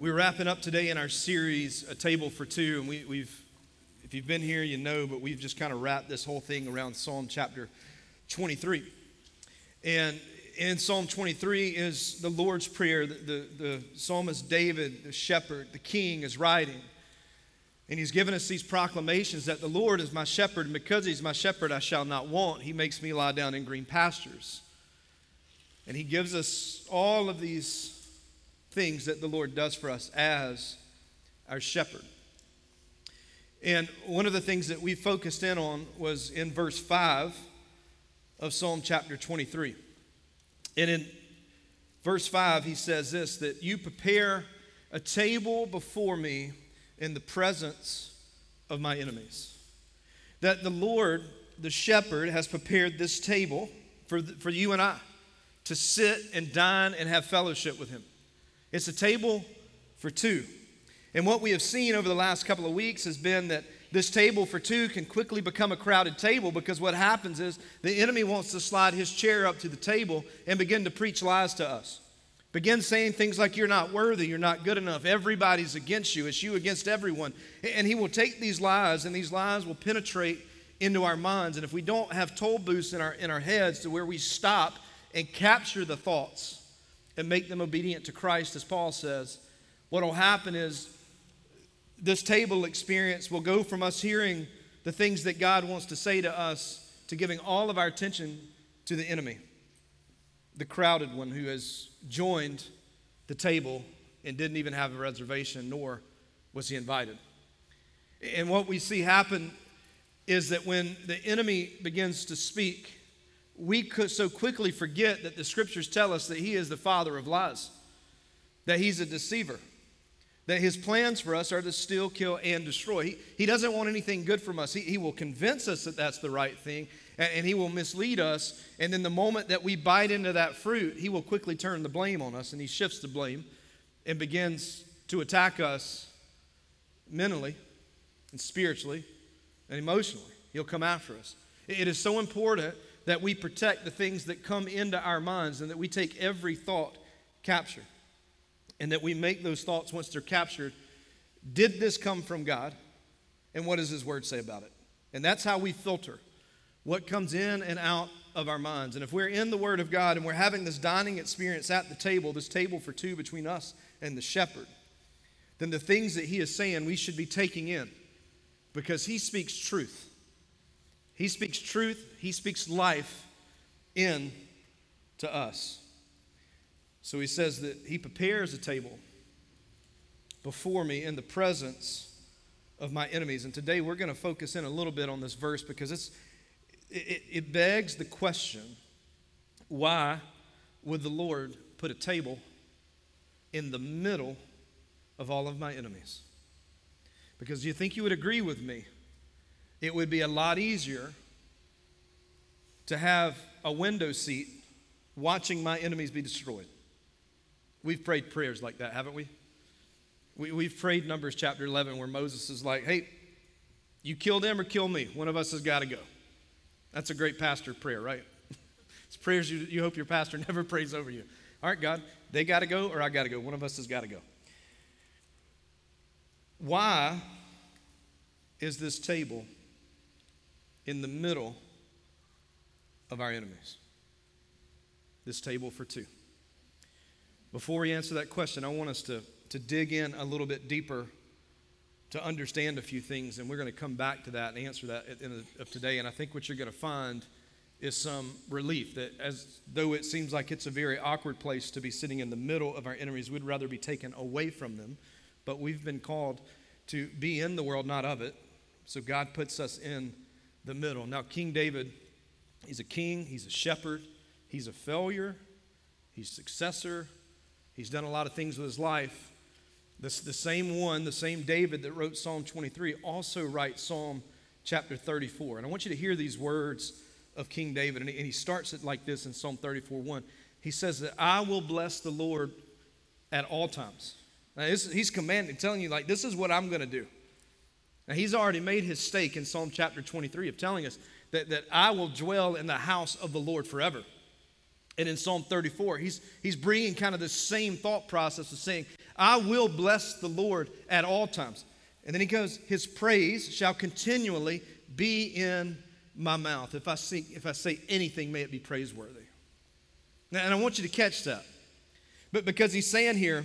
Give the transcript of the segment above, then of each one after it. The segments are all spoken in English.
We're wrapping up today in our series, A Table for Two, and we, we've, if you've been here, you know, but we've just kind of wrapped this whole thing around Psalm chapter 23. And in Psalm 23 is the Lord's Prayer. The, the, the psalmist David, the shepherd, the king, is writing. And he's given us these proclamations that the Lord is my shepherd, and because he's my shepherd, I shall not want. He makes me lie down in green pastures. And he gives us all of these things that the Lord does for us as our shepherd. And one of the things that we focused in on was in verse 5 of Psalm chapter 23. And in verse 5, he says this that you prepare a table before me in the presence of my enemies. That the Lord, the shepherd, has prepared this table for, for you and I to sit and dine and have fellowship with him. It's a table for two. And what we have seen over the last couple of weeks has been that this table for two can quickly become a crowded table because what happens is the enemy wants to slide his chair up to the table and begin to preach lies to us. Begin saying things like, You're not worthy, you're not good enough, everybody's against you, it's you against everyone. And he will take these lies, and these lies will penetrate into our minds. And if we don't have toll booths in our, in our heads to where we stop and capture the thoughts, and make them obedient to Christ, as Paul says, what will happen is this table experience will go from us hearing the things that God wants to say to us to giving all of our attention to the enemy, the crowded one who has joined the table and didn't even have a reservation, nor was he invited. And what we see happen is that when the enemy begins to speak, we could so quickly forget that the scriptures tell us that he is the father of lies, that he's a deceiver, that his plans for us are to steal, kill, and destroy. He, he doesn't want anything good from us. He, he will convince us that that's the right thing, and, and he will mislead us. And then the moment that we bite into that fruit, he will quickly turn the blame on us, and he shifts the blame and begins to attack us mentally and spiritually and emotionally. He'll come after us. It is so important that we protect the things that come into our minds and that we take every thought captured. And that we make those thoughts, once they're captured, did this come from God? And what does His Word say about it? And that's how we filter what comes in and out of our minds. And if we're in the Word of God and we're having this dining experience at the table, this table for two between us and the shepherd, then the things that He is saying we should be taking in because He speaks truth. He speaks truth, He speaks life in to us. So he says that He prepares a table before me in the presence of my enemies. And today we're going to focus in a little bit on this verse because it's, it, it begs the question why would the Lord put a table in the middle of all of my enemies? Because you think you would agree with me it would be a lot easier to have a window seat watching my enemies be destroyed. We've prayed prayers like that, haven't we? we we've prayed Numbers chapter 11 where Moses is like, hey, you kill them or kill me. One of us has got to go. That's a great pastor prayer, right? it's prayers you, you hope your pastor never prays over you. All right, God, they got to go or I got to go. One of us has got to go. Why is this table in the middle of our enemies. This table for two. Before we answer that question, I want us to, to dig in a little bit deeper to understand a few things, and we're going to come back to that and answer that at the end of today. And I think what you're going to find is some relief that, as though it seems like it's a very awkward place to be sitting in the middle of our enemies, we'd rather be taken away from them. But we've been called to be in the world, not of it. So God puts us in the middle. Now, King David, he's a king, he's a shepherd, he's a failure, he's a successor, he's done a lot of things with his life. This, the same one, the same David that wrote Psalm 23, also writes Psalm chapter 34. And I want you to hear these words of King David. And he, and he starts it like this in Psalm 34 1. He says that I will bless the Lord at all times. Now, this, he's commanding, telling you, like, this is what I'm going to do. Now, he's already made his stake in Psalm chapter 23 of telling us that, that I will dwell in the house of the Lord forever. And in Psalm 34, he's, he's bringing kind of the same thought process of saying, I will bless the Lord at all times. And then he goes, His praise shall continually be in my mouth. If I, see, if I say anything, may it be praiseworthy. Now, and I want you to catch that. But because he's saying here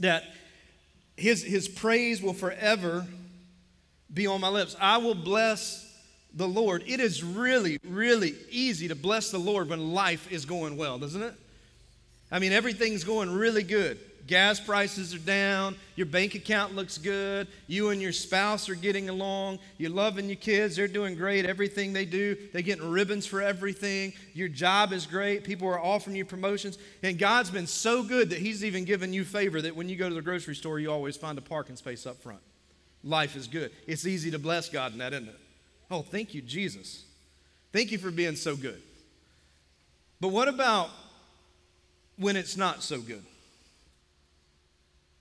that his, his praise will forever be on my lips. I will bless the Lord. It is really, really easy to bless the Lord when life is going well, doesn't it? I mean, everything's going really good. Gas prices are down. Your bank account looks good. You and your spouse are getting along. You're loving your kids. They're doing great. Everything they do, they're getting ribbons for everything. Your job is great. People are offering you promotions. And God's been so good that He's even given you favor that when you go to the grocery store, you always find a parking space up front. Life is good. It's easy to bless God in that, isn't it? Oh, thank you, Jesus. Thank you for being so good. But what about when it's not so good?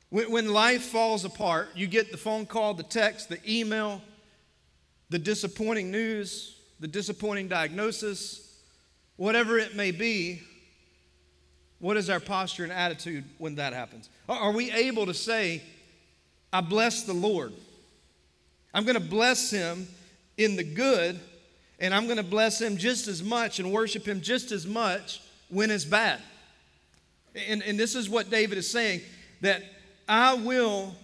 When, when life falls apart, you get the phone call, the text, the email, the disappointing news, the disappointing diagnosis, whatever it may be. What is our posture and attitude when that happens? Are we able to say, I bless the Lord? I'm going to bless him in the good, and I'm going to bless him just as much and worship him just as much when it's bad. And, and this is what David is saying that I will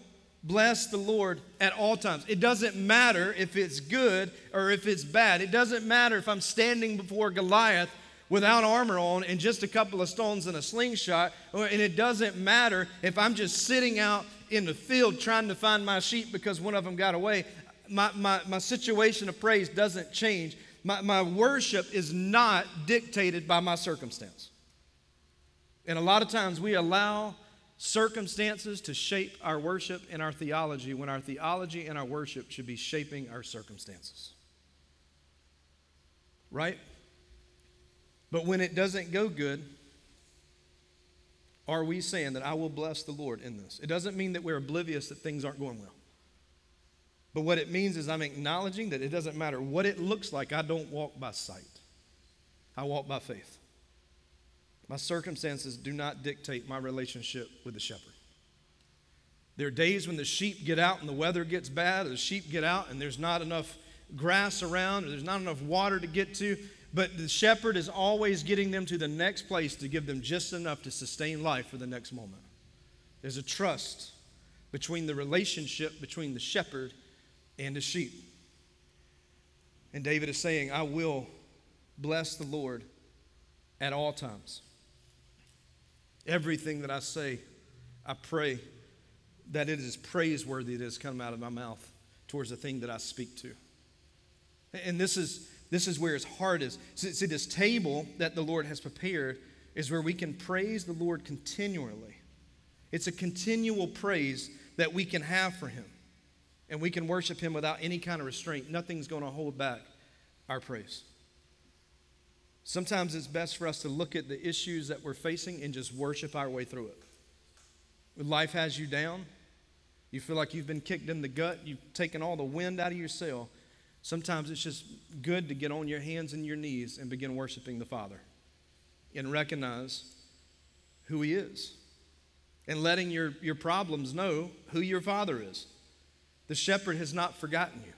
bless the Lord at all times. It doesn't matter if it's good or if it's bad. It doesn't matter if I'm standing before Goliath without armor on and just a couple of stones and a slingshot. And it doesn't matter if I'm just sitting out in the field trying to find my sheep because one of them got away. My, my, my situation of praise doesn't change. My, my worship is not dictated by my circumstance. And a lot of times we allow circumstances to shape our worship and our theology when our theology and our worship should be shaping our circumstances. Right? But when it doesn't go good, are we saying that I will bless the Lord in this? It doesn't mean that we're oblivious that things aren't going well. But what it means is I'm acknowledging that it doesn't matter what it looks like, I don't walk by sight, I walk by faith. My circumstances do not dictate my relationship with the shepherd. There are days when the sheep get out and the weather gets bad, or the sheep get out and there's not enough grass around, or there's not enough water to get to. But the shepherd is always getting them to the next place to give them just enough to sustain life for the next moment. There's a trust between the relationship between the shepherd and the sheep. And David is saying, I will bless the Lord at all times. Everything that I say, I pray that it is praiseworthy that has come out of my mouth towards the thing that I speak to. And this is, this is where his heart is. See, this table that the Lord has prepared is where we can praise the Lord continually. It's a continual praise that we can have for him. And we can worship him without any kind of restraint. Nothing's going to hold back our praise. Sometimes it's best for us to look at the issues that we're facing and just worship our way through it. When life has you down, you feel like you've been kicked in the gut, you've taken all the wind out of your sail. Sometimes it's just good to get on your hands and your knees and begin worshiping the Father and recognize who He is and letting your, your problems know who your Father is. The shepherd has not forgotten you.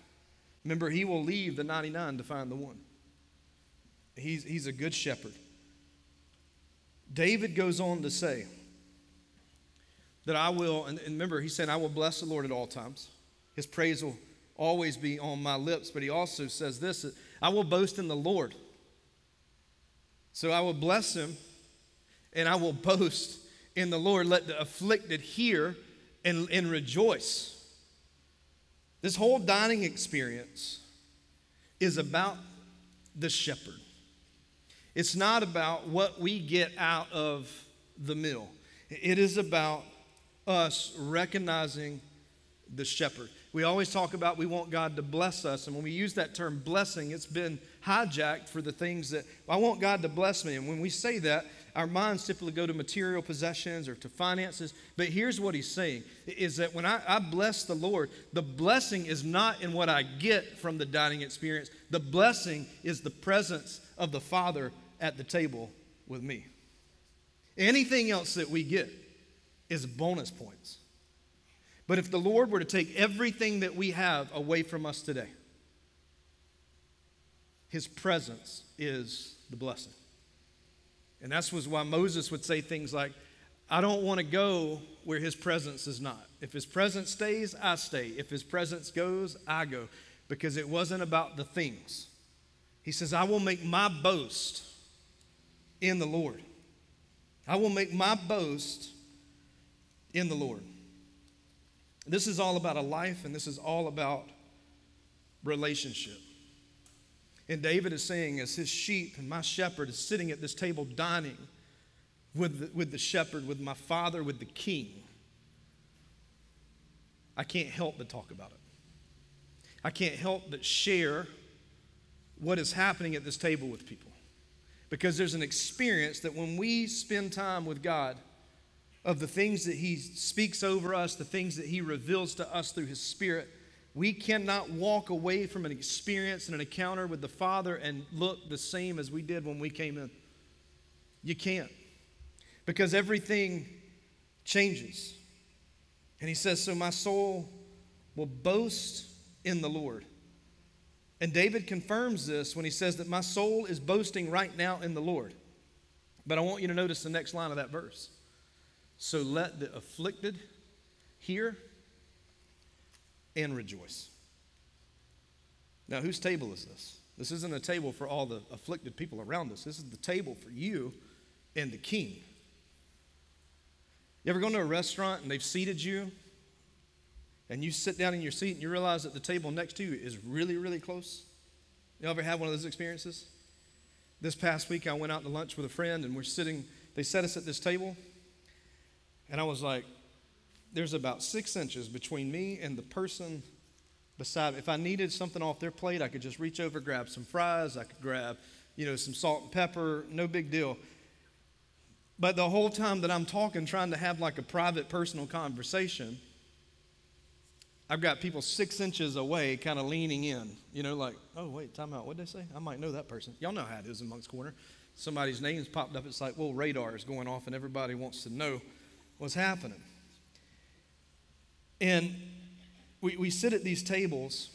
Remember, He will leave the 99 to find the one. He's, he's a good shepherd. David goes on to say that I will, and, remember, he said, I will bless the Lord at all times. His praise will always be on my lips. But he also says this I will boast in the Lord. So I will bless him and I will boast in the Lord. Let the afflicted hear and, and rejoice. This whole dining experience is about the shepherd. It's not about what we get out of the meal, it is about us recognizing the shepherd. We always talk about we want God to bless us. And when we use that term blessing, it's been hijacked for the things that I want God to bless me. And when we say that, our minds typically go to material possessions or to finances. But here's what he's saying is that when I, I bless the Lord, the blessing is not in what I get from the dining experience. The blessing is the presence of the Father at the table with me. Anything else that we get is bonus points. But if the Lord were to take everything that we have away from us today, his presence is the blessing. And that's was why Moses would say things like, I don't want to go where his presence is not. If his presence stays, I stay. If his presence goes, I go. Because it wasn't about the things. He says, I will make my boast in the Lord. I will make my boast in the Lord. This is all about a life, and this is all about relationship. And David is saying, as his sheep and my shepherd is sitting at this table dining with the, with the shepherd, with my father, with the king, I can't help but talk about it. I can't help but share what is happening at this table with people. Because there's an experience that when we spend time with God, of the things that He speaks over us, the things that He reveals to us through His Spirit, we cannot walk away from an experience and an encounter with the Father and look the same as we did when we came in. You can't. Because everything changes. And he says, So my soul will boast in the Lord. And David confirms this when he says that my soul is boasting right now in the Lord. But I want you to notice the next line of that verse. So let the afflicted hear and rejoice. Now, whose table is this? This isn't a table for all the afflicted people around us. This is the table for you and the king. You ever gone to a restaurant and they've seated you and you sit down in your seat and you realize that the table next to you is really, really close? You ever have one of those experiences? This past week, I went out to lunch with a friend and we're sitting, they set us at this table, and I was like, there's about six inches between me and the person beside me. If I needed something off their plate, I could just reach over, grab some fries, I could grab, you know, some salt and pepper, no big deal. But the whole time that I'm talking, trying to have like a private, personal conversation, I've got people six inches away kind of leaning in, you know, like, oh, wait, time out. What'd they say? I might know that person. Y'all know how it is in Moncks Corner. Somebody's name's popped up. It's like, well, radar is going off and everybody wants to know what's happening. And we, we sit at these tables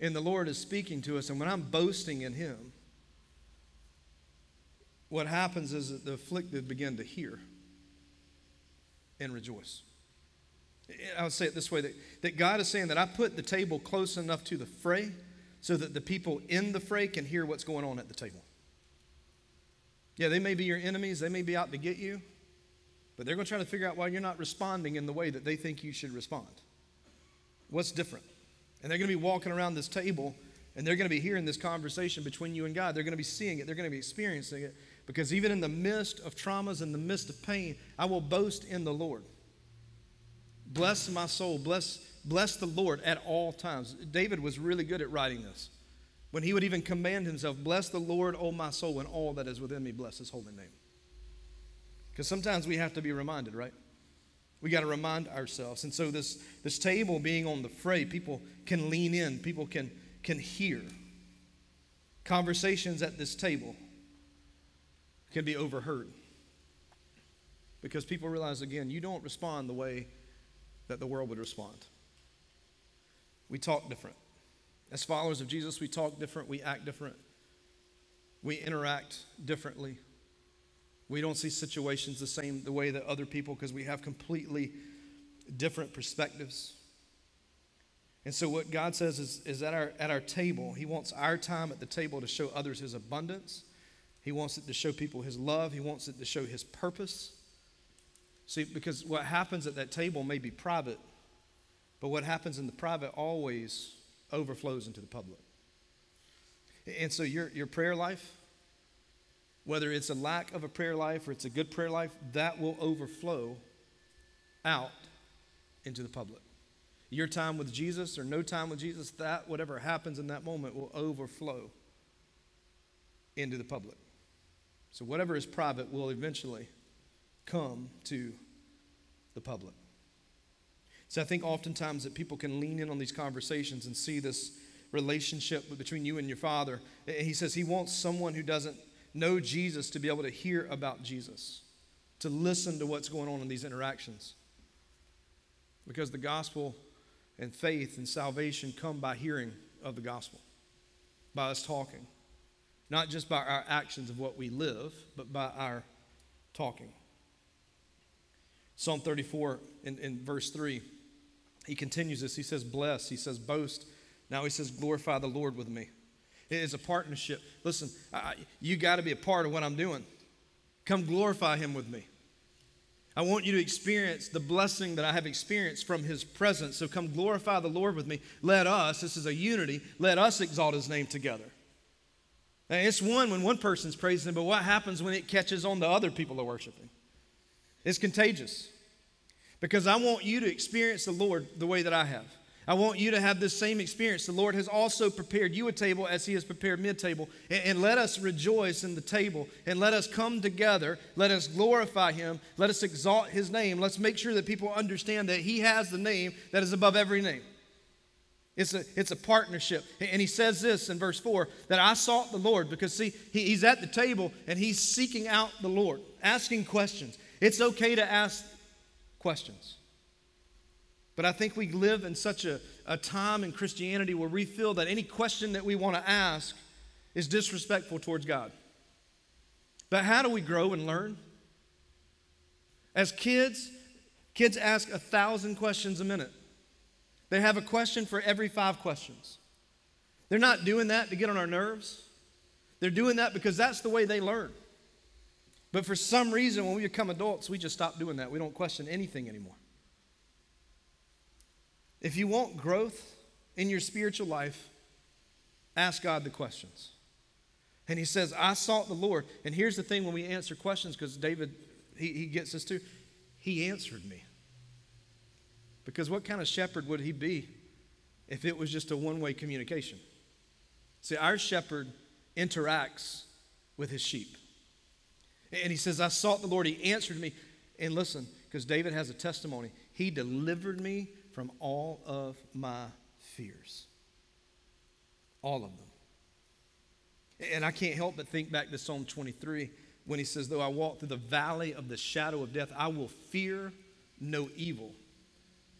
and the Lord is speaking to us. And when I'm boasting in Him, what happens is that the afflicted begin to hear and rejoice. I would say it this way that, that God is saying that I put the table close enough to the fray so that the people in the fray can hear what's going on at the table. Yeah, they may be your enemies, they may be out to get you, but they're going to try to figure out why you're not responding in the way that they think you should respond. What's different? And they're going to be walking around this table and they're going to be hearing this conversation between you and God. They're going to be seeing it, they're going to be experiencing it. Because even in the midst of traumas, in the midst of pain, I will boast in the Lord. Bless my soul. Bless, bless the Lord at all times. David was really good at writing this. When he would even command himself, Bless the Lord, O my soul, and all that is within me, bless his holy name. Because sometimes we have to be reminded, right? We got to remind ourselves. And so this, this table being on the fray, people can lean in, people can, can hear. Conversations at this table can be overheard. Because people realize, again, you don't respond the way that the world would respond. We talk different. As followers of Jesus, we talk different, we act different, we interact differently. We don't see situations the same the way that other people because we have completely different perspectives. And so what God says is, is at, our, at our table, He wants our time at the table to show others His abundance. He wants it to show people His love. He wants it to show His purpose. See, because what happens at that table may be private, but what happens in the private always overflows into the public. And so your, your prayer life, whether it's a lack of a prayer life or it's a good prayer life, that will overflow out into the public. Your time with Jesus or no time with Jesus, that whatever happens in that moment will overflow into the public. So whatever is private will eventually come to the public. So I think oftentimes that people can lean in on these conversations and see this relationship between you and your father. He says he wants someone who doesn't know Jesus to be able to hear about Jesus. to listen to what's going on in these interactions. Because the gospel and faith and salvation come by hearing of the gospel, by us talking. Not just by our actions of what we live, but by our talking. Psalm 34 in, in verse 3, he continues this. He says, Bless. He says, Boast. Now he says, Glorify the Lord with me. It is a partnership. Listen, I, you got to be a part of what I'm doing. Come glorify him with me. I want you to experience the blessing that I have experienced from his presence. So come glorify the Lord with me. Let us, this is a unity, let us exalt his name together. It's one when one person's praising him, but what happens when it catches on to other people are worshiping? It's contagious. Because I want you to experience the Lord the way that I have. I want you to have this same experience. The Lord has also prepared you a table as He has prepared me a table. And, and, let us rejoice in the table and let us come together. Let us glorify Him. Let us exalt His name. Let's make sure that people understand that He has the name that is above every name. It's a, it's a partnership. And He says this in verse 4 that I sought the Lord because, see, he, He's at the table and He's seeking out the Lord, asking questions. It's okay to ask questions. But I think we live in such a, a time in Christianity where we feel that any question that we want to ask is disrespectful towards God. But how do we grow and learn? As kids, kids ask a thousand questions a minute. They have a question for every five questions. They're not doing that to get on our nerves. They're doing that because that's the way they learn. But for some reason, when we become adults, we just stop doing that. We don't question anything anymore. If you want growth in your spiritual life, ask God the questions. And he says, I sought the Lord. And here's the thing when we answer questions, because David, he, he gets this too, he answered me. Because what kind of shepherd would he be if it was just a one way communication? See, our shepherd interacts with his sheep. And he says, I sought the Lord. He answered me. And listen, because David has a testimony, he delivered me from all of my fears. All of them. And I can't help but think back to Psalm 23 when he says, Though I walk through the valley of the shadow of death, I will fear no evil.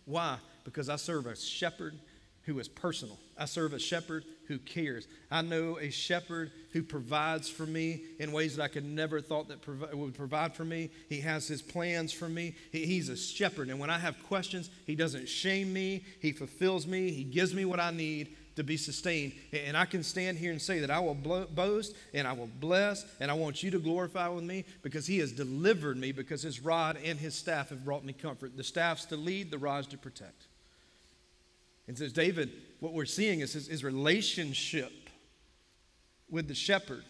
Why? Because I serve a shepherd who is personal. I serve a shepherd who cares. I know a shepherd who provides for me in ways that I could never thought that would provide for me. He has his plans for me. He, he's a shepherd, and when I have questions, he doesn't shame me. He fulfills me. He gives me what I need to be sustained. And I can stand here and say that I will boast and I will bless, and I want you to glorify with me because he has delivered me because his rod and his staff have brought me comfort. The staff's to lead, the rod's to protect. And says, David, what we're seeing is his, his relationship with the shepherd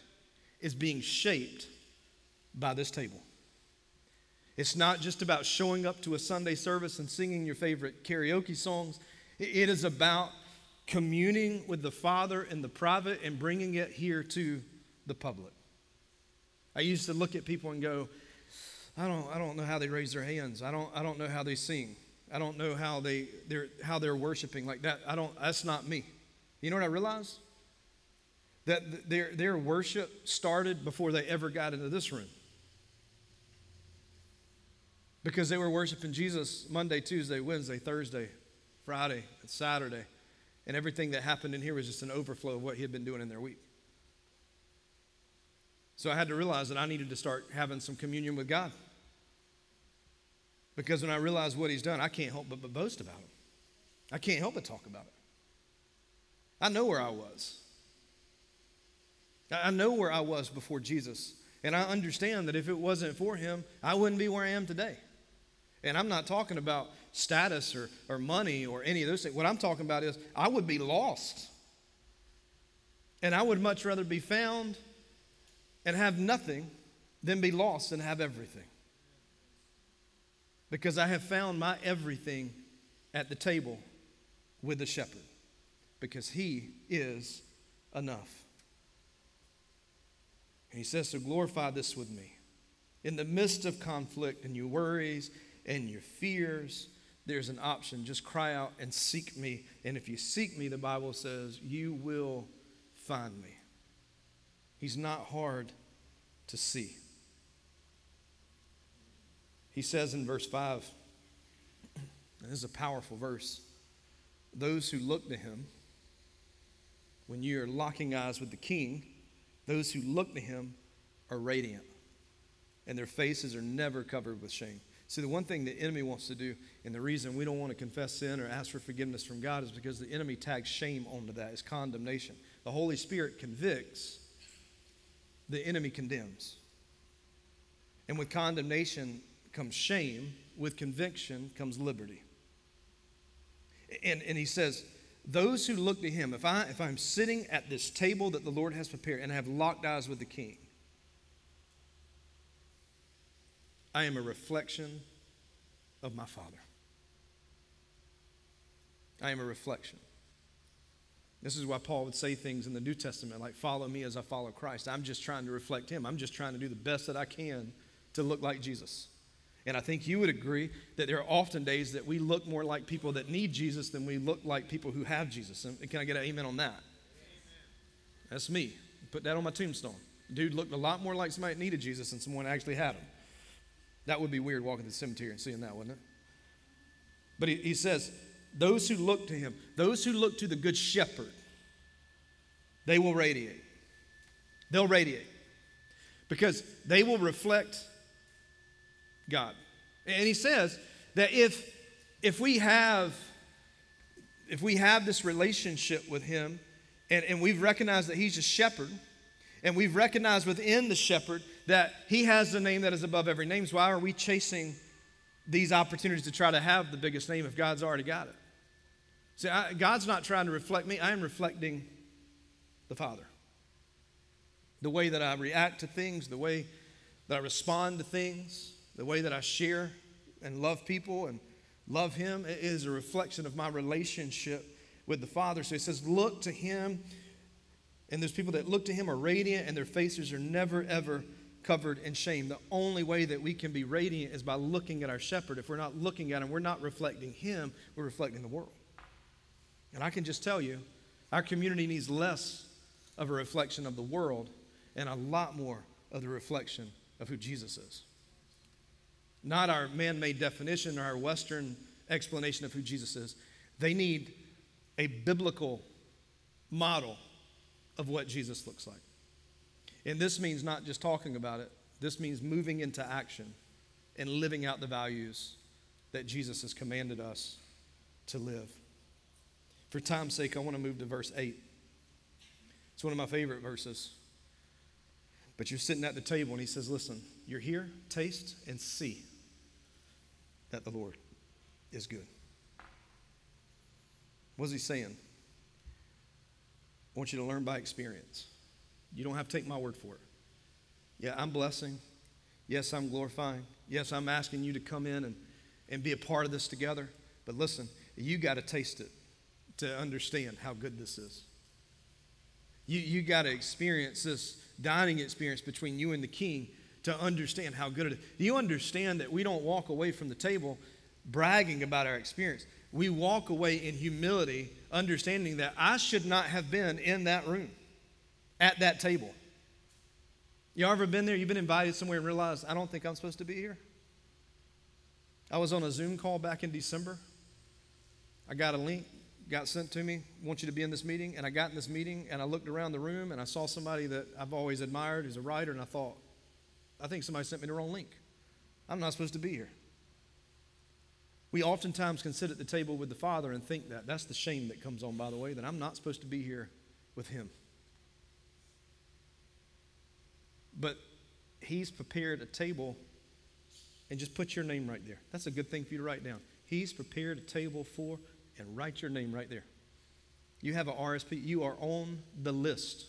is being shaped by this table. It's not just about showing up to a Sunday service and singing your favorite karaoke songs. It is about communing with the Father in the private and bringing it here to the public. I used to look at people and go, I don't, I don't know how they raise their hands. I don't, I don't know how they sing. I don't know how they they're how they're worshiping like that. I don't that's not me. You know what I realized? That their their worship started before they ever got into this room. Because they were worshiping Jesus Monday, Tuesday, Wednesday, Thursday, Friday, and Saturday. And everything that happened in here was just an overflow of what he had been doing in their week. So I had to realize that I needed to start having some communion with God. Because when I realize what he's done, I can't help but, but boast about him. I can't help but talk about it. I know where I was. I know where I was before Jesus. And I understand that if it wasn't for him, I wouldn't be where I am today. And I'm not talking about status or, or money or any of those things. What I'm talking about is I would be lost. And I would much rather be found and have nothing than be lost and have everything because I have found my everything at the table with the shepherd because he is enough. And he says, So glorify this with me. In the midst of conflict and your worries and your fears, there's an option. Just cry out and seek me. And if you seek me, the Bible says, you will find me. He's not hard to see. He says in verse 5, and this is a powerful verse those who look to him, when you're locking eyes with the king, those who look to him are radiant, and their faces are never covered with shame. See, the one thing the enemy wants to do, and the reason we don't want to confess sin or ask for forgiveness from God is because the enemy tags shame onto that, is condemnation. The Holy Spirit convicts, the enemy condemns. And with condemnation comes shame, with conviction comes liberty. And, and he says, those who look to him, if, I, if I'm sitting at this table that the Lord has prepared and I have locked eyes with the king, I am a reflection of my Father. I am a reflection. This is why Paul would say things in the New Testament like, Follow me as I follow Christ. I'm just trying to reflect him. I'm just trying to do the best that I can to look like Jesus. And I think you would agree that there are often days that we look more like people that need Jesus than we look like people who have Jesus. And can I get an amen on that? Amen. That's me. Put that on my tombstone. Dude looked a lot more like somebody that needed Jesus than someone actually had him. That would be weird walking to the cemetery and seeing that, wouldn't it? But he, he says, those who look to him, those who look to the good shepherd, they will radiate. They'll radiate because they will reflect God. And he says that if, if we have if we have this relationship with him and, and we've recognized that he's a shepherd and we've recognized within the shepherd that he has the name that is above every name so why are we chasing these opportunities to try to have the biggest name if god's already got it? See I, god's not trying to reflect me. I am reflecting the father. The way that i react to things the way that i respond to things the way that I share and love people and love Him is a reflection of my relationship with the Father. So He says, Look to Him. And there's people that look to Him are radiant and their faces are never, ever covered in shame. The only way that we can be radiant is by looking at our shepherd. If we're not looking at Him, we're not reflecting Him, we're reflecting the world. And I can just tell you, our community needs less of a reflection of the world and a lot more of the reflection of who Jesus is not our man made definition or our Western explanation of who Jesus is. They need a biblical model of what Jesus looks like. And this means not just talking about it, this means moving into action and living out the values that Jesus has commanded us to live. For time's sake, I want to move to verse 8. It's one of my favorite verses. But you're sitting at the table and he says, Listen, you're here, taste and see that the Lord is good. What's he saying? I want you to learn by experience. You don't have to take my word for it. Yeah, I'm blessing. Yes, I'm glorifying. Yes, I'm asking you to come in and, and be a part of this together. But listen, you got to taste it to understand how good this is. You, you got to experience this dining experience between you and the king to understand how good it is. Do you understand that we don't walk away from the table bragging about our experience? We walk away in humility, understanding that I should not have been in that room at that table. You ever been there? You've been invited somewhere and realized, I don't think I'm supposed to be here? I was on a Zoom call back in December. I got a link, got sent to me, want you to be in this meeting. And I got in this meeting and I looked around the room and I saw somebody that I've always admired who's a writer, and I thought, I think somebody sent me the wrong link. I'm not supposed to be here. We oftentimes can sit at the table with the Father and think that. That's the shame that comes on, by the way, that I'm not supposed to be here with Him. But He's prepared a table and just put your name right there. That's a good thing for you to write down. He's prepared a table for, and write your name right there. You have an RSP, you are on the list.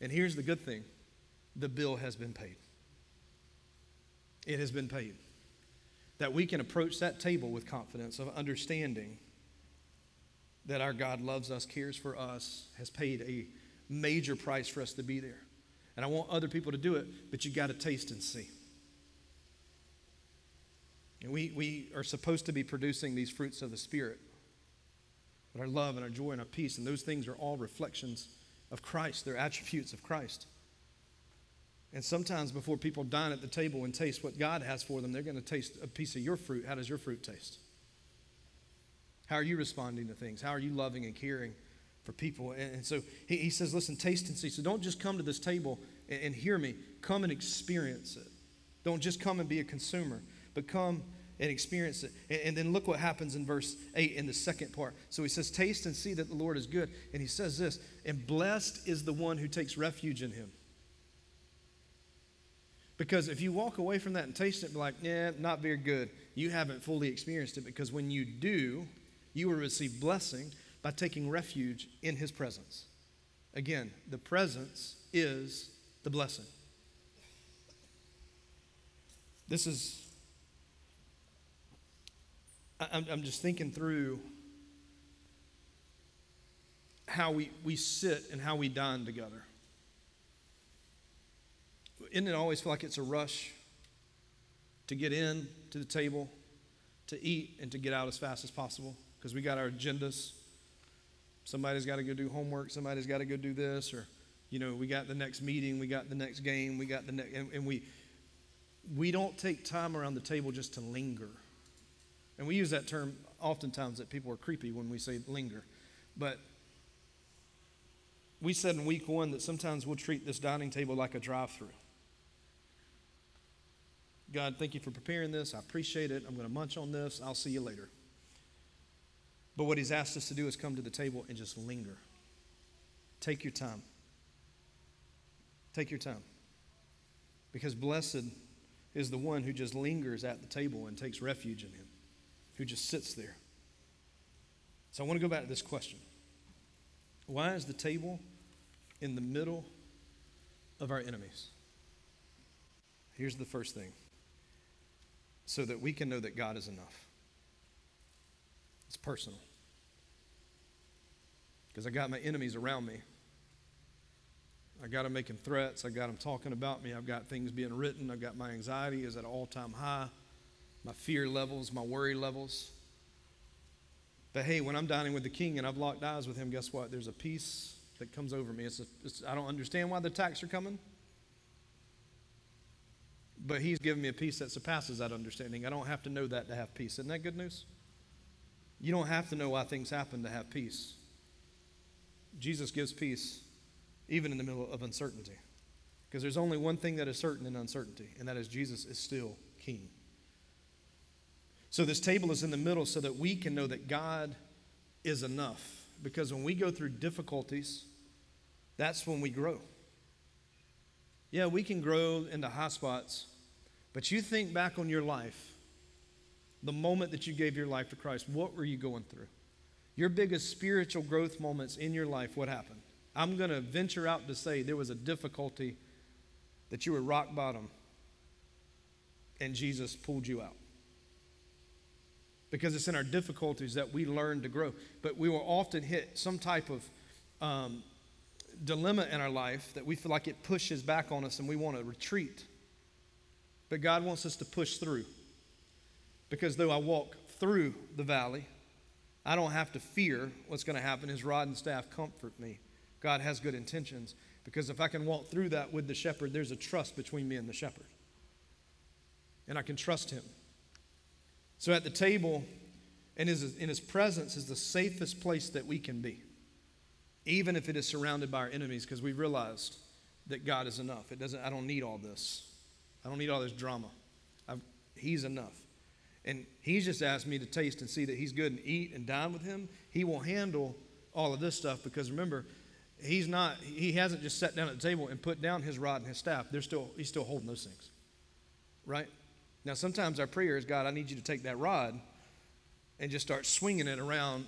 And here's the good thing the bill has been paid it has been paid. That we can approach that table with confidence of understanding that our God loves us, cares for us, has paid a major price for us to be there. And I want other people to do it, but you got to taste and see. And we, we are supposed to be producing these fruits of the Spirit. But our love and our joy and our peace, and those things are all reflections of Christ. They're attributes of Christ. And sometimes before people dine at the table and taste what God has for them, they're going to taste a piece of your fruit. How does your fruit taste? How are you responding to things? How are you loving and caring for people? And, so he, he, says, listen, taste and see. So don't just come to this table and, and hear me. Come and experience it. Don't just come and be a consumer, but come and experience it. And, and then look what happens in verse 8 in the second part. So he says, Taste and see that the Lord is good. And he says this, and blessed is the one who takes refuge in him. Because if you walk away from that and taste it, be like, yeah, not very good, you haven't fully experienced it. Because when you do, you will receive blessing by taking refuge in his presence. Again, the presence is the blessing. This is, I'm, I'm just thinking through how we, we sit and how we dine together. Isn't it always feel like it's a rush to get in to the table, to eat, and to get out as fast as possible? Because we got our agendas. Somebody's got to go do homework, somebody's got to go do this, or, you know, we got the next meeting, we got the next game, we got the next, and, and we, we don't take time around the table just to linger. And we use that term oftentimes that people are creepy when we say linger. But we said in week one that sometimes we'll treat this dining table like a drive through. God, thank you for preparing this. I appreciate it. I'm going to munch on this. I'll see you later. But what he's asked us to do is come to the table and just linger. Take your time. Take your time. Because blessed is the one who just lingers at the table and takes refuge in him, who just sits there. So I want to go back to this question Why is the table in the middle of our enemies? Here's the first thing so that we can know that God is enough. It's personal. Because I got my enemies around me. I got them making threats. I got them talking about me. I've got things being written. I've got my anxiety is at all time high, my fear levels, my worry levels. But hey, when I'm dining with the king and I've locked eyes with him, guess what? There's a peace that comes over me. It's, a, it's I don't understand why the attacks are coming. But he's given me a peace that surpasses that understanding. I don't have to know that to have peace. Isn't that good news? You don't have to know why things happen to have peace. Jesus gives peace even in the middle of uncertainty. Because there's only one thing that is certain in uncertainty, and that is Jesus is still king. So this table is in the middle so that we can know that God is enough. Because when we go through difficulties, that's when we grow. Yeah, we can grow into high spots but you think back on your life, the moment that you gave your life to Christ, what were you going through? Your biggest spiritual growth moments in your life, what happened? I'm going to venture out to say there was a difficulty that you were rock bottom and Jesus pulled you out. Because it's in our difficulties that we learn to grow. But we will often hit some type of um, dilemma in our life that we feel like it pushes back on us and we want to retreat. But God wants us to push through. Because though I walk through the valley, I don't have to fear what's going to happen. His rod and staff comfort me. God has good intentions. Because if I can walk through that with the shepherd, there's a trust between me and the shepherd. And I can trust him. So at the table, and in his presence is the safest place that we can be, even if it is surrounded by our enemies, because we realized that God is enough. It doesn't, I don't need all this. I don't need all this drama. I've, he's enough. And he's just asked me to taste and see that he's good and eat and dine with him. He will handle all of this stuff because remember, he's not, he hasn't just sat down at the table and put down his rod and his staff. They're still, he's still holding those things. Right? Now, sometimes our prayer is, God, I need you to take that rod and just start swinging it around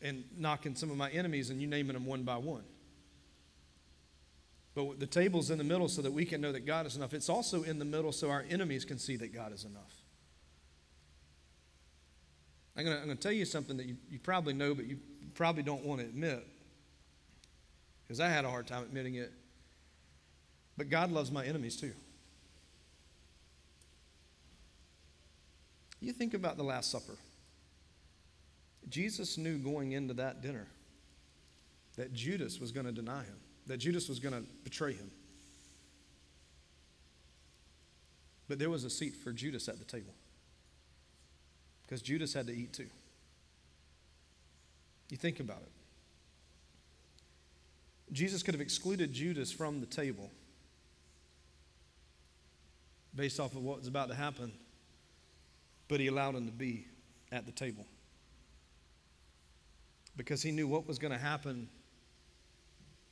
and knocking some of my enemies and you naming them one by one. But the table's in the middle so that we can know that God is enough. It's also in the middle so our enemies can see that God is enough. I'm going to tell you something that you, you probably know, but you probably don't want to admit. Because I had a hard time admitting it. But God loves my enemies too. You think about the Last Supper. Jesus knew going into that dinner that Judas was going to deny him that Judas was going to betray him. But there was a seat for Judas at the table because Judas had to eat too. You think about it. Jesus could have excluded Judas from the table based off of what was about to happen, but he allowed him to be at the table because he knew what was going to happen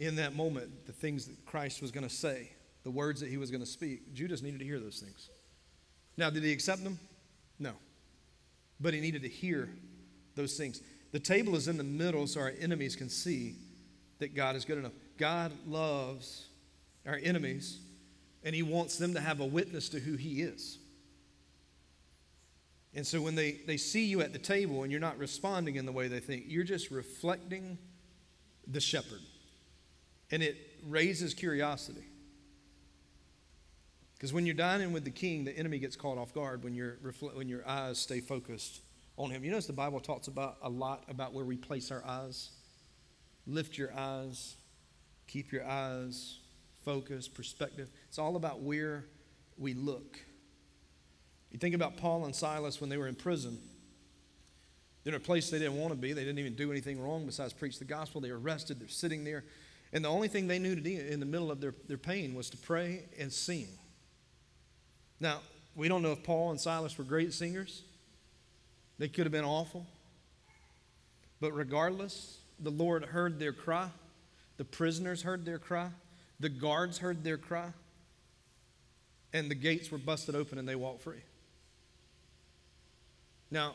in that moment, the things that Christ was going to say, the words that he was going to speak. Judas needed to hear those things. Now, did he accept them? No. But he needed to hear those things. The table is in the middle so our enemies can see that God is good enough. God loves our enemies, and he wants them to have a witness to who he is. And so when they, they see you at the table and you're not responding in the way they think, you're just reflecting the shepherd. And it raises curiosity. Because when you're dining with the king, the enemy gets caught off guard when, you when your eyes stay focused on him. You notice the Bible talks about a lot about where we place our eyes. Lift your eyes, keep your eyes focused, perspective. It's all about where we look. You think about Paul and Silas when they were in prison. They're in a place they didn't want to be. They didn't even do anything wrong besides preach the gospel. They were arrested. They're sitting there. And the only thing they knew to do in the middle of their, their pain was to pray and sing. Now, we don't know if Paul and Silas were great singers. They could have been awful. But regardless, the Lord heard their cry. The prisoners heard their cry. The guards heard their cry. And the gates were busted open and they walked free. Now,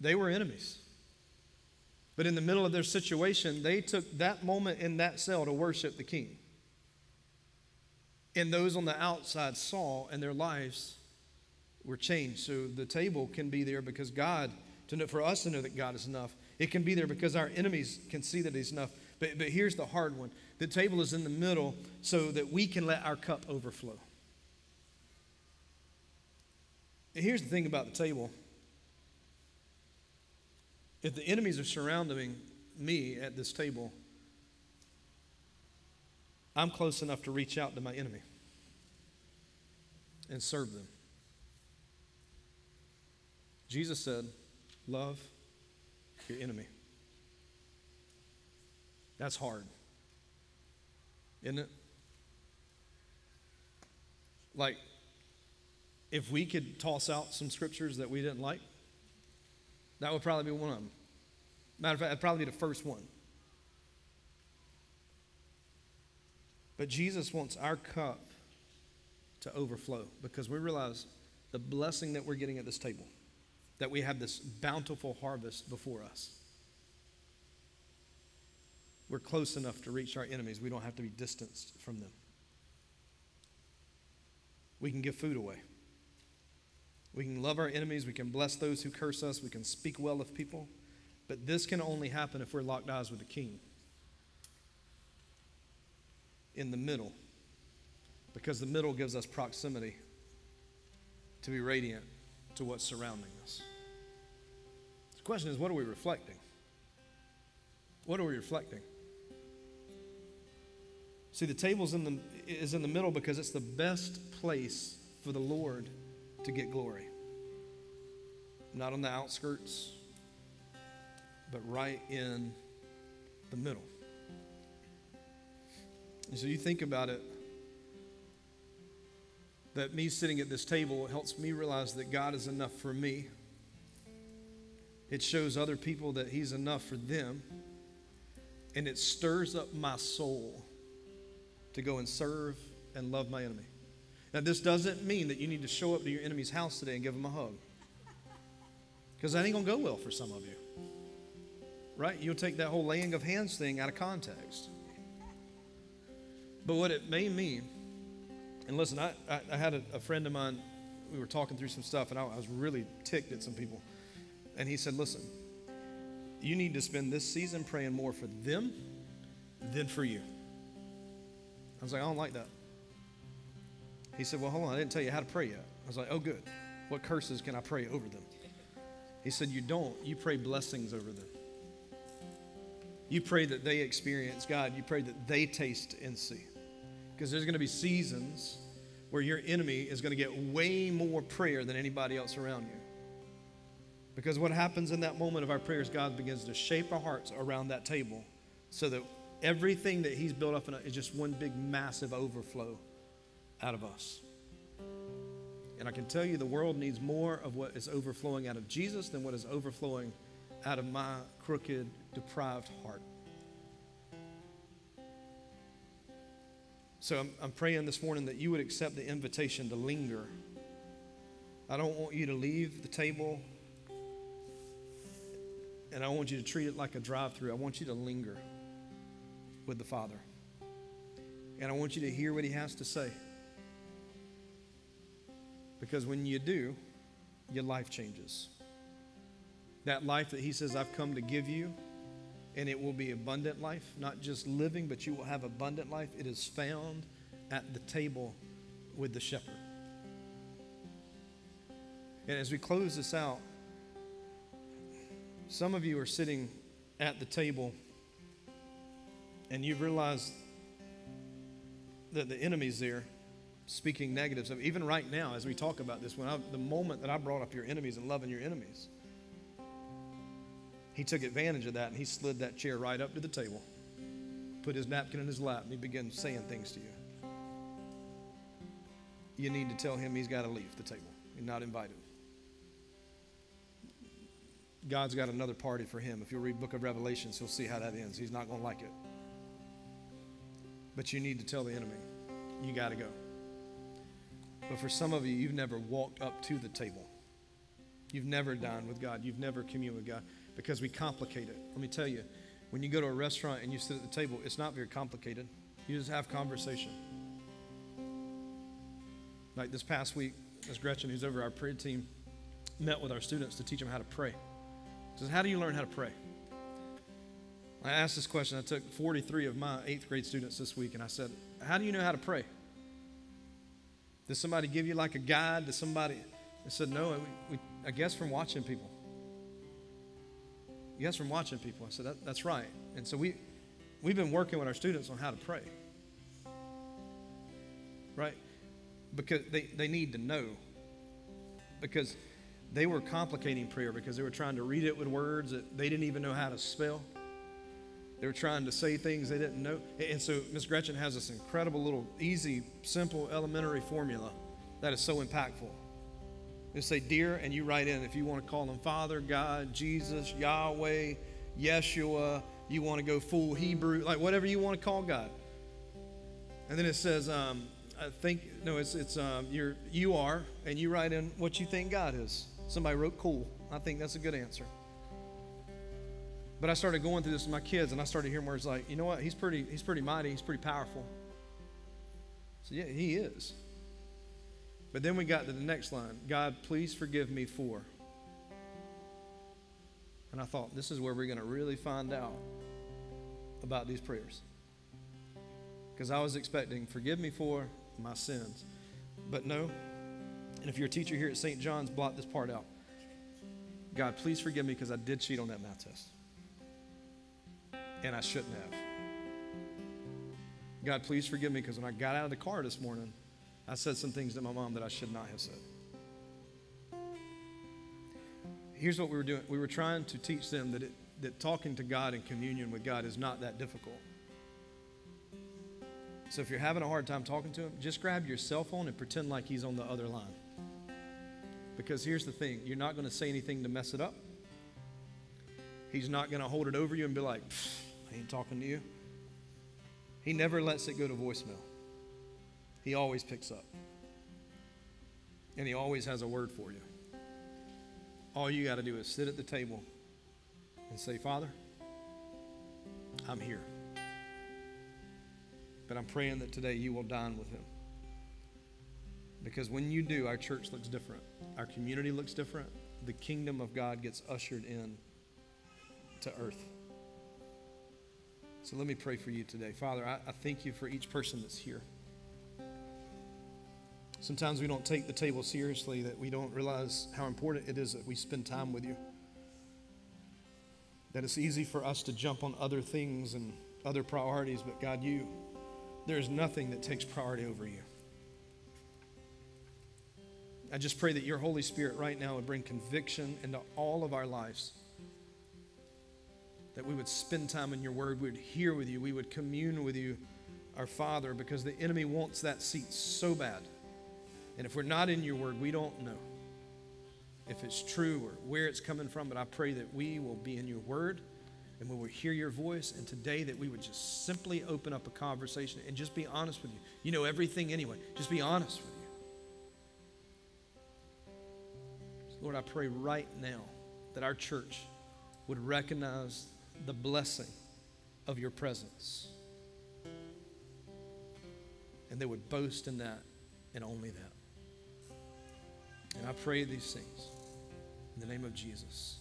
they were enemies. But in the middle of their situation, they took that moment in that cell to worship the king. And those on the outside saw, and their lives were changed. So the table can be there because God, to know, for us to know that God is enough. It can be there because our enemies can see that He's enough. But, but here's the hard one the table is in the middle so that we can let our cup overflow. And here's the thing about the table if the enemies are surrounding me at this table, I'm close enough to reach out to my enemy and serve them. Jesus said, Love your enemy. That's hard, isn't it? Like, if we could toss out some scriptures that we didn't like, that would probably be one of them. Matter of fact, that'd probably be the first one. But Jesus wants our cup to overflow because we realize the blessing that we're getting at this table, that we have this bountiful harvest before us. We're close enough to reach our enemies. We don't have to be distanced from them. We can give food away. We can love our enemies. We can bless those who curse us. We can speak well of people. But this can only happen if we're locked eyes with the king in the middle. Because the middle gives us proximity to be radiant to what's surrounding us. The question is what are we reflecting? What are we reflecting? See, the table is in the middle because it's the best place for the Lord to get glory. Not on the outskirts, but right in the middle. And so you think about it that me sitting at this table helps me realize that God is enough for me. It shows other people that He's enough for them. And it stirs up my soul to go and serve and love my enemy. Now, this doesn't mean that you need to show up to your enemy's house today and give them a hug. Because that ain't going to go well for some of you. Right? You'll take that whole laying of hands thing out of context. But what it may mean, and listen, I, I, I had a, a, friend of mine, we were talking through some stuff, and I, I was really ticked at some people. And he said, Listen, you need to spend this season praying more for them than for you. I was like, I don't like that. He said, Well, hold on, I didn't tell you how to pray yet. I was like, Oh, good. What curses can I pray over them? He said, You don't. You pray blessings over them. You pray that they experience God. You pray that they taste and see. Because there's going to be seasons where your enemy is going to get way more prayer than anybody else around you. Because what happens in that moment of our prayers, God begins to shape our hearts around that table so that everything that He's built up in is just one big, massive overflow out of us. And I can tell you the world needs more of what is overflowing out of Jesus than what is overflowing out of my crooked, deprived heart. So I'm, I'm praying this morning that you would accept the invitation to linger. I don't want you to leave the table and I want you to treat it like a drive through. I want you to linger with the Father. And I want you to hear what He has to say. Because when you do, your life changes. That life that He says, I've come to give you, and it will be abundant life, not just living, but you will have abundant life. It is found at the table with the shepherd. And as we close this out, some of you are sitting at the table and you've realized that the enemy's there speaking negatives of even right now as we talk about this when I, the moment that i brought up your enemies and loving your enemies he took advantage of that and he slid that chair right up to the table put his napkin in his lap and he began saying things to you you need to tell him he's got to leave the table you're not invited God's got another party for him. If you'll read book of Revelations, you'll see how that ends. He's not going to like it. But you need to tell the enemy, you got to go. But for some of you, you've never walked up to the table. You've never dined with God. You've never communed with God because we complicate it. Let me tell you, when you go to a restaurant and you sit at the table, it's not very complicated. You just have conversation. Like this past week, as Gretchen, who's over our prayer team, met with our students to teach them how to pray She says, How do you learn how to pray? I asked this question. I took 43 of my eighth grade students this week, and I said, How do you know how to pray? Does somebody give you like a guide? Does somebody? They said, No, we, we, I guess from watching people. Yes, from watching people. I said, that, That's right. And so we, we've been working with our students on how to pray. Right? Because they, they need to know. Because they were complicating prayer because they were trying to read it with words that they didn't even know how to spell. They were trying to say things they didn't know. And so Miss Gretchen has this incredible little, easy, simple, elementary formula that is so impactful. You say, Dear, and you write in if you want to call them Father, God, Jesus, Yahweh, Yeshua, you want to go full Hebrew, like whatever you want to call God. And then it says, um, I think, no, it's, it's um, you're, you are, and you write in what you think God is. Somebody wrote cool. I think that's a good answer. But I started going through this with my kids, and I started hearing words like, you know what? He's pretty, he's pretty mighty. He's pretty powerful. So, yeah, he is. But then we got to the next line God, please forgive me for. And I thought, this is where we're going to really find out about these prayers. Because I was expecting, forgive me for my sins. But no, and if you're a teacher here at St. John's, blot this part out. God, please forgive me because I did cheat on that math test. And I shouldn't have. God, please forgive me because when I got out of the car this morning, I said some things to my mom that I should not have said. Here's what we were doing we were trying to teach them that, it, that talking to God and communion with God is not that difficult. So if you're having a hard time talking to Him, just grab your cell phone and pretend like He's on the other line. Because here's the thing you're not going to say anything to mess it up. He's not going to hold it over you and be like, I ain't talking to you. He never lets it go to voicemail, He always picks up. And He always has a word for you. All you got to do is sit at the table and say, Father, I'm here. But I'm praying that today you will dine with Him. Because when you do, our church looks different, our community looks different, the kingdom of God gets ushered in to earth. So let me pray for you today. Father, I, I thank you for each person that's here. Sometimes we don't take the table seriously, that we don't realize how important it is that we spend time with you. That it's easy for us to jump on other things and other priorities, but God, you, there is nothing that takes priority over you. I just pray that your Holy Spirit right now would bring conviction into all of our lives. That we would spend time in your word, we would hear with you, we would commune with you, our Father, because the enemy wants that seat so bad. And if we're not in your word, we don't know if it's true or where it's coming from, but I pray that we will be in your word and we will hear your voice. And today, that we would just simply open up a conversation and just be honest with you. You know everything anyway, just be honest with you. Lord, I pray right now that our church would recognize the blessing of your presence. And they would boast in that and only that. And I pray these things in the name of Jesus.